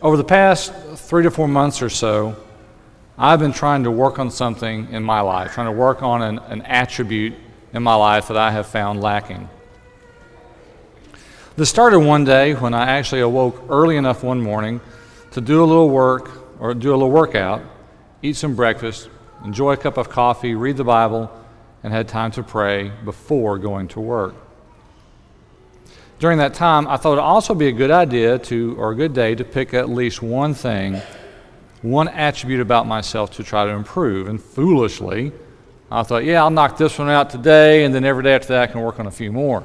Over the past three to four months or so, I've been trying to work on something in my life, trying to work on an, an attribute in my life that I have found lacking. This started one day when I actually awoke early enough one morning to do a little work or do a little workout, eat some breakfast, enjoy a cup of coffee, read the Bible, and had time to pray before going to work. During that time, I thought it would also be a good idea to, or a good day to pick at least one thing, one attribute about myself to try to improve. And foolishly, I thought, yeah, I'll knock this one out today, and then every day after that, I can work on a few more.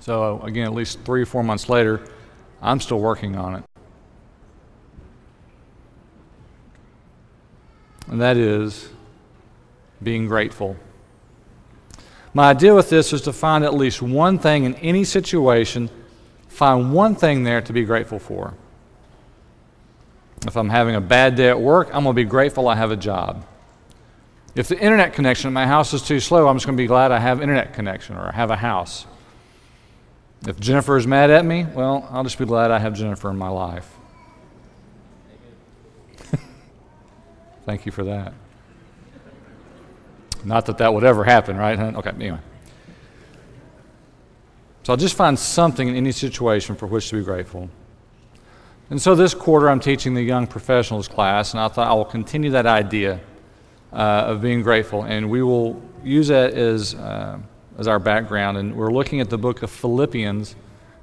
So, again, at least three or four months later, I'm still working on it. And that is being grateful. My idea with this is to find at least one thing in any situation, find one thing there to be grateful for. If I'm having a bad day at work, I'm going to be grateful I have a job. If the internet connection at my house is too slow, I'm just going to be glad I have internet connection or I have a house. If Jennifer is mad at me, well, I'll just be glad I have Jennifer in my life. Thank you for that. Not that that would ever happen, right? Okay, anyway. So I'll just find something in any situation for which to be grateful. And so this quarter, I'm teaching the young professionals class, and I thought I will continue that idea uh, of being grateful, and we will use that as, uh, as our background. And we're looking at the book of Philippians,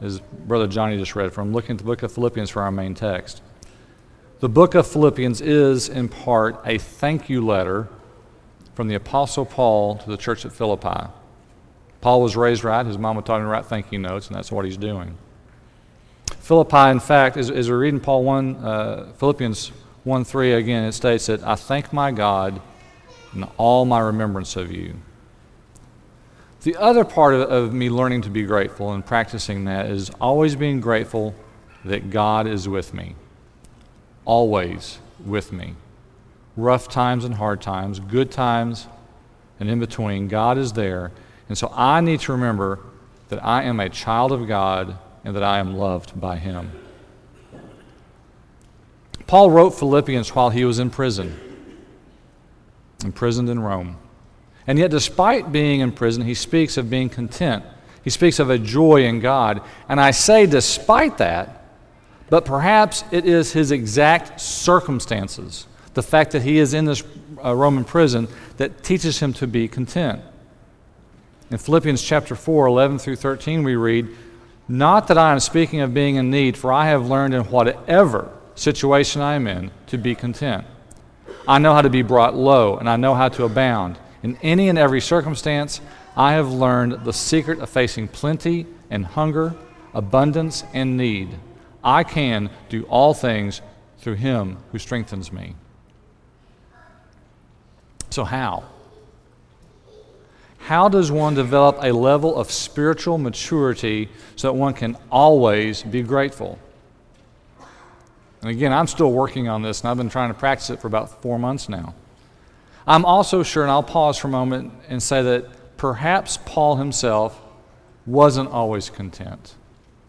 as Brother Johnny just read from, looking at the book of Philippians for our main text. The book of Philippians is, in part, a thank you letter from the Apostle Paul to the church at Philippi. Paul was raised right. His mama taught him to write thank you notes, and that's what he's doing. Philippi, in fact, as, as we're reading Paul 1, uh, Philippians 1 3 again, it states that I thank my God in all my remembrance of you. The other part of, of me learning to be grateful and practicing that is always being grateful that God is with me. Always with me rough times and hard times, good times and in between, God is there. And so I need to remember that I am a child of God and that I am loved by Him. Paul wrote Philippians while he was in prison, imprisoned in Rome. And yet, despite being in prison, he speaks of being content. He speaks of a joy in God. And I say despite that, but perhaps it is his exact circumstances the fact that he is in this uh, Roman prison that teaches him to be content. In Philippians chapter 4, 11 through 13, we read, Not that I am speaking of being in need, for I have learned in whatever situation I am in to be content. I know how to be brought low, and I know how to abound. In any and every circumstance, I have learned the secret of facing plenty and hunger, abundance and need. I can do all things through him who strengthens me. So, how? How does one develop a level of spiritual maturity so that one can always be grateful? And again, I'm still working on this, and I've been trying to practice it for about four months now. I'm also sure, and I'll pause for a moment and say that perhaps Paul himself wasn't always content.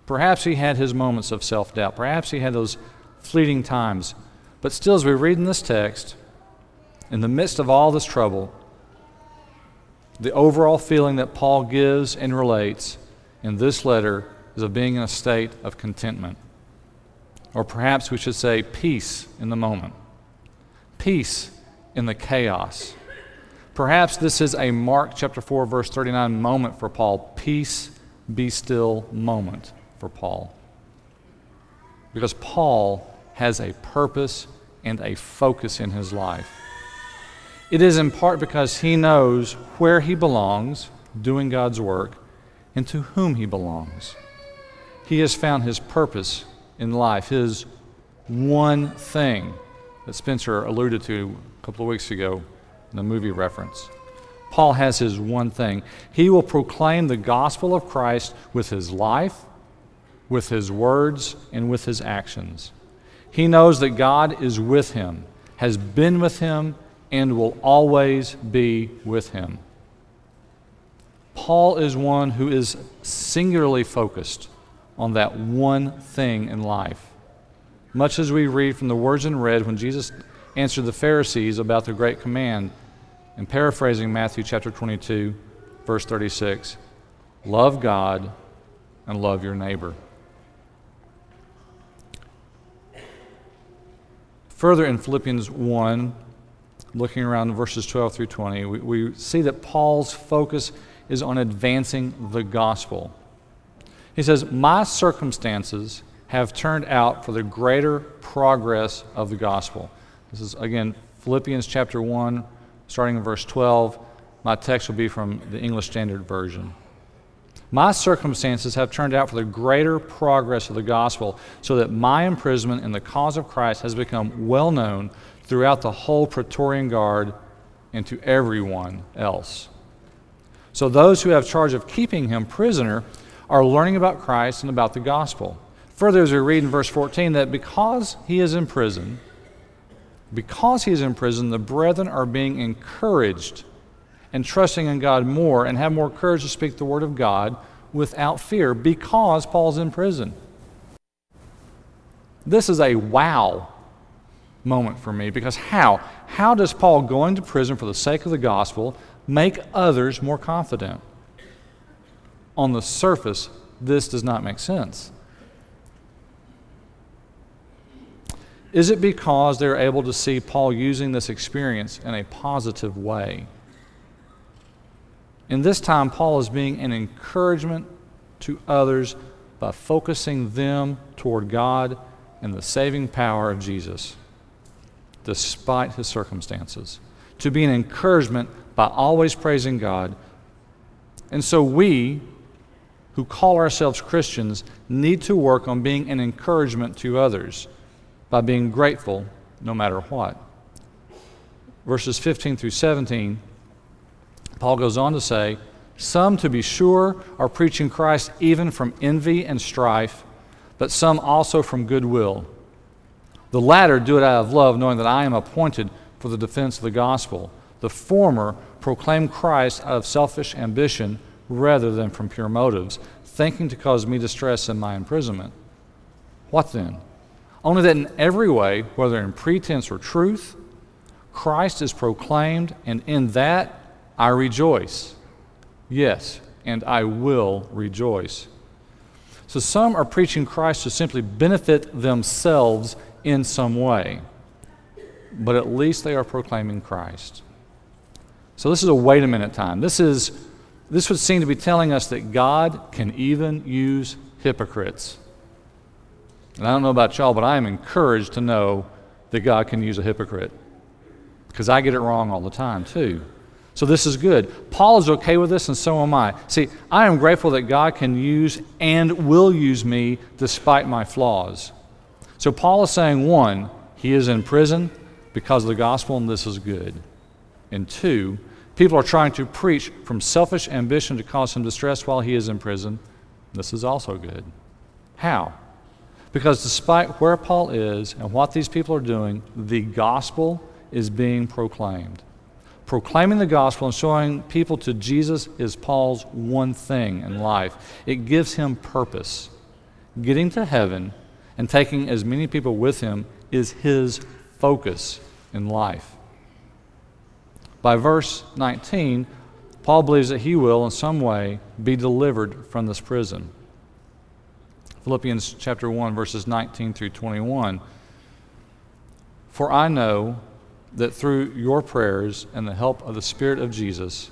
Perhaps he had his moments of self doubt. Perhaps he had those fleeting times. But still, as we read in this text, in the midst of all this trouble, the overall feeling that Paul gives and relates in this letter is of being in a state of contentment. Or perhaps we should say peace in the moment, peace in the chaos. Perhaps this is a Mark chapter 4, verse 39 moment for Paul. Peace, be still moment for Paul. Because Paul has a purpose and a focus in his life. It is in part because he knows where he belongs, doing God's work, and to whom he belongs. He has found his purpose in life, his one thing that Spencer alluded to a couple of weeks ago in the movie reference. Paul has his one thing. He will proclaim the gospel of Christ with his life, with his words, and with his actions. He knows that God is with him, has been with him, and will always be with him. Paul is one who is singularly focused on that one thing in life. much as we read from the words in red when Jesus answered the Pharisees about the great command. And paraphrasing Matthew chapter 22, verse 36 love God and love your neighbor. Further in Philippians 1, looking around verses 12 through 20, we, we see that Paul's focus is on advancing the gospel. He says, My circumstances have turned out for the greater progress of the gospel. This is, again, Philippians chapter 1, starting in verse 12. My text will be from the English Standard Version. My circumstances have turned out for the greater progress of the gospel, so that my imprisonment in the cause of Christ has become well known throughout the whole Praetorian Guard and to everyone else. So those who have charge of keeping him prisoner are learning about Christ and about the gospel. Further, as we read in verse 14, that because he is in prison, because he is in prison, the brethren are being encouraged and trusting in God more and have more courage to speak the word of God without fear because Paul's in prison. This is a wow moment for me because how? How does Paul going to prison for the sake of the gospel make others more confident? On the surface, this does not make sense. Is it because they're able to see Paul using this experience in a positive way? In this time, Paul is being an encouragement to others by focusing them toward God and the saving power of Jesus, despite his circumstances. To be an encouragement by always praising God. And so we, who call ourselves Christians, need to work on being an encouragement to others by being grateful no matter what. Verses 15 through 17, Paul goes on to say, Some, to be sure, are preaching Christ even from envy and strife, but some also from goodwill. The latter do it out of love, knowing that I am appointed for the defense of the gospel. The former proclaim Christ out of selfish ambition rather than from pure motives, thinking to cause me distress in my imprisonment. What then? Only that in every way, whether in pretense or truth, Christ is proclaimed, and in that I rejoice. Yes, and I will rejoice. So some are preaching Christ to simply benefit themselves in some way, but at least they are proclaiming Christ. So this is a wait a minute time. This is this would seem to be telling us that God can even use hypocrites. And I don't know about y'all, but I am encouraged to know that God can use a hypocrite because I get it wrong all the time, too. So this is good. Paul is okay with this, and so am I. See, I am grateful that God can use and will use me despite my flaws. So Paul is saying, one, he is in prison because of the gospel, and this is good. And two, people are trying to preach from selfish ambition to cause him distress while he is in prison. This is also good. How? Because despite where Paul is and what these people are doing, the gospel is being proclaimed. Proclaiming the gospel and showing people to Jesus is Paul's one thing in life. It gives him purpose. Getting to heaven and taking as many people with him is his focus in life. By verse 19, Paul believes that he will, in some way, be delivered from this prison. Philippians chapter 1, verses 19 through 21. For I know that through your prayers and the help of the Spirit of Jesus,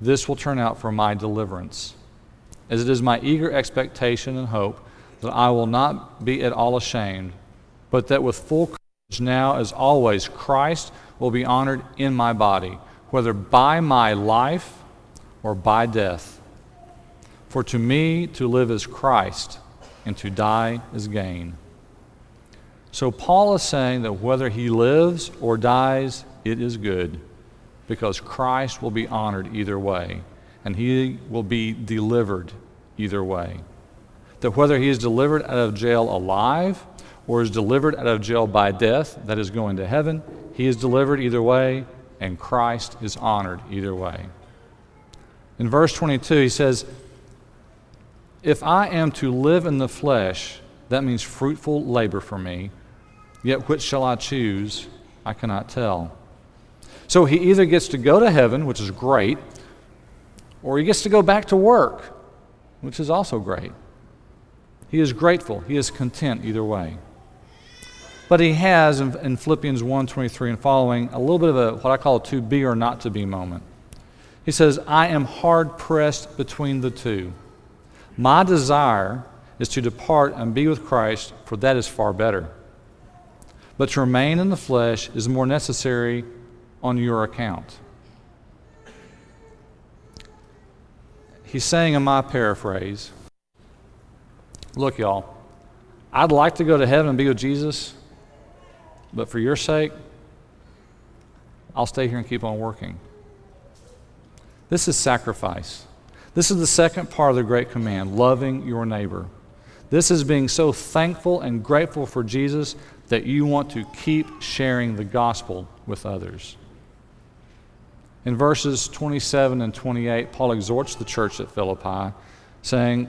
this will turn out for my deliverance, as it is my eager expectation and hope that I will not be at all ashamed, but that with full courage now as always, Christ will be honored in my body, whether by my life or by death. For to me to live is Christ, and to die is gain. So Paul is saying that whether he lives or dies, it is good, because Christ will be honored either way, and he will be delivered either way. That whether he is delivered out of jail alive or is delivered out of jail by death, that is going to heaven, he is delivered either way, and Christ is honored either way. In verse 22, he says, if I am to live in the flesh, That means fruitful labor for me. Yet which shall I choose? I cannot tell. So he either gets to go to heaven, which is great, or he gets to go back to work, which is also great. He is grateful, he is content either way. But he has in, in Philippians 1 23 and following a little bit of a what I call a to be or not to be moment. He says, I am hard pressed between the two. My desire is to depart and be with Christ, for that is far better. But to remain in the flesh is more necessary on your account. He's saying in my paraphrase, Look, y'all, I'd like to go to heaven and be with Jesus, but for your sake, I'll stay here and keep on working. This is sacrifice. This is the second part of the Great Command loving your neighbor. This is being so thankful and grateful for Jesus that you want to keep sharing the gospel with others. In verses 27 and 28, Paul exhorts the church at Philippi, saying,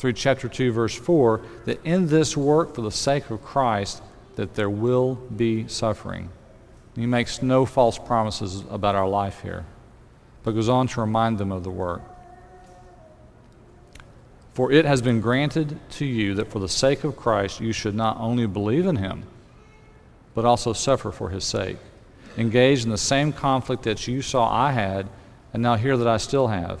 through chapter 2, verse 4, that in this work for the sake of Christ, that there will be suffering. He makes no false promises about our life here but goes on to remind them of the work. For it has been granted to you that for the sake of Christ you should not only believe in him, but also suffer for his sake. Engage in the same conflict that you saw I had, and now hear that I still have.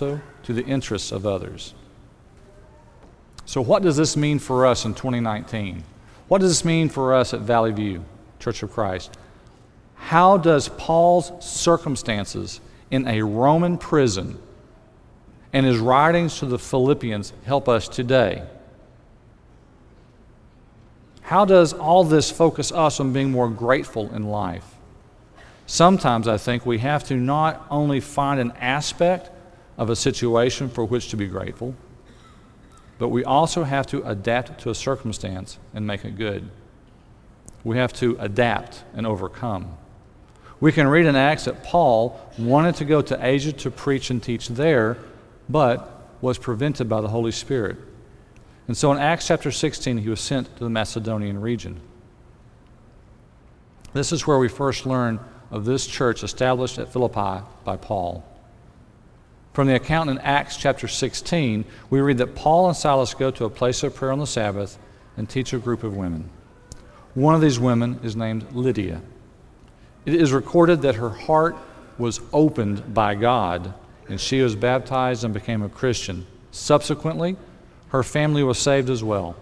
also to the interests of others. So, what does this mean for us in 2019? What does this mean for us at Valley View, Church of Christ? How does Paul's circumstances in a Roman prison, and his writings to the Philippians help us today. How does all this focus us on being more grateful in life? Sometimes I think we have to not only find an aspect of a situation for which to be grateful, but we also have to adapt to a circumstance and make it good. We have to adapt and overcome. We can read in Acts that Paul wanted to go to Asia to preach and teach there, but was prevented by the Holy Spirit. And so in Acts chapter 16, he was sent to the Macedonian region. This is where we first learn of this church established at Philippi by Paul. From the account in Acts chapter 16, we read that Paul and Silas go to a place of prayer on the Sabbath and teach a group of women. One of these women is named Lydia. It is recorded that her heart was opened by God and she was baptized and became a Christian. Subsequently, her family was saved as well.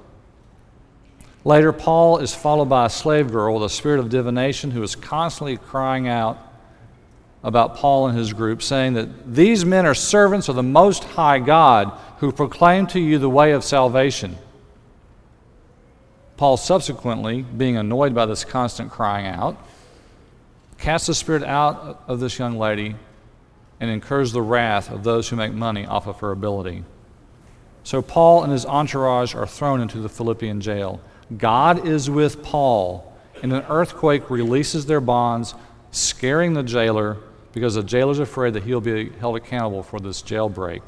Later, Paul is followed by a slave girl with a spirit of divination who is constantly crying out about Paul and his group, saying that these men are servants of the Most High God who proclaim to you the way of salvation. Paul subsequently, being annoyed by this constant crying out, Cast the spirit out of this young lady and incurs the wrath of those who make money off of her ability. So Paul and his entourage are thrown into the Philippian jail. God is with Paul, and an earthquake releases their bonds, scaring the jailer because the jailer is afraid that he'll be held accountable for this jailbreak.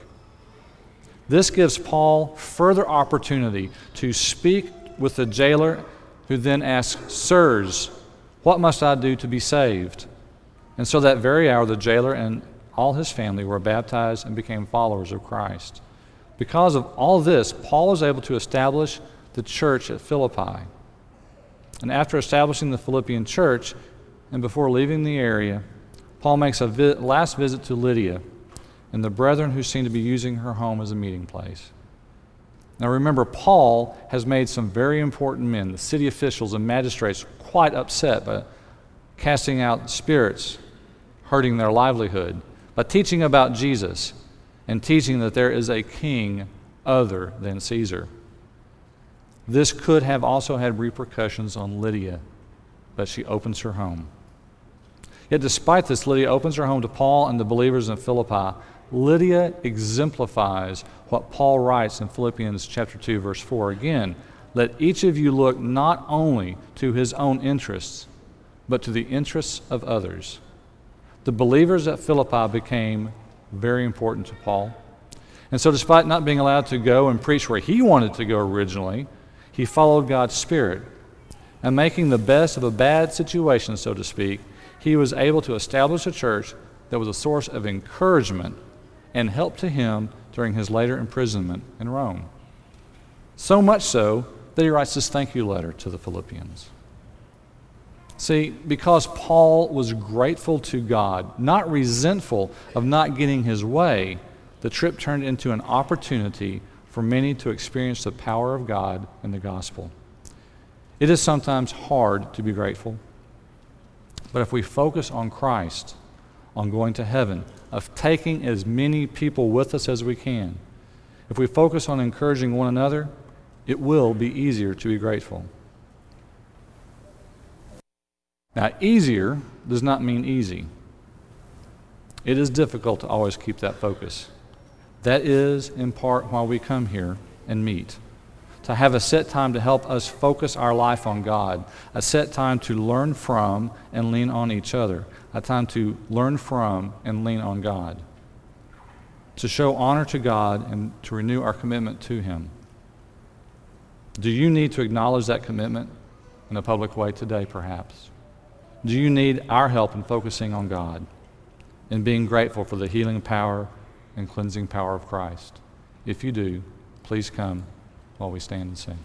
This gives Paul further opportunity to speak with the jailer, who then asks, Sirs, what must I do to be saved? And so that very hour, the jailer and all his family were baptized and became followers of Christ. Because of all this, Paul was able to establish the church at Philippi. And after establishing the Philippian church, and before leaving the area, Paul makes a vi- last visit to Lydia and the brethren who seem to be using her home as a meeting place. Now remember, Paul has made some very important men, the city officials and magistrates, quite upset by casting out spirits, hurting their livelihood, by teaching about Jesus and teaching that there is a king other than Caesar. This could have also had repercussions on Lydia, but she opens her home. Yet, despite this, Lydia opens her home to Paul and the believers in Philippi. Lydia exemplifies what Paul writes in Philippians chapter 2 verse 4 again, let each of you look not only to his own interests, but to the interests of others. The believers at Philippi became very important to Paul. And so, despite not being allowed to go and preach where he wanted to go originally, he followed God's Spirit. And making the best of a bad situation, so to speak, he was able to establish a church that was a source of encouragement and help to him during his later imprisonment in Rome. So much so that he writes this thank you letter to the Philippians. See, because Paul was grateful to God, not resentful of not getting his way, the trip turned into an opportunity for many to experience the power of God and the gospel. It is sometimes hard to be grateful, but if we focus on Christ, on going to heaven, of taking as many people with us as we can, if we focus on encouraging one another, it will be easier to be grateful. Now, easier does not mean easy. It is difficult to always keep that focus. That is, in part, why we come here and meet. To have a set time to help us focus our life on God, a set time to learn from and lean on each other, a time to learn from and lean on God, to show honor to God and to renew our commitment to Him. Do you need to acknowledge that commitment in a public way today, perhaps? Do you need our help in focusing on God and being grateful for the healing power and cleansing power of Christ? If you do, please come while we stand and sing.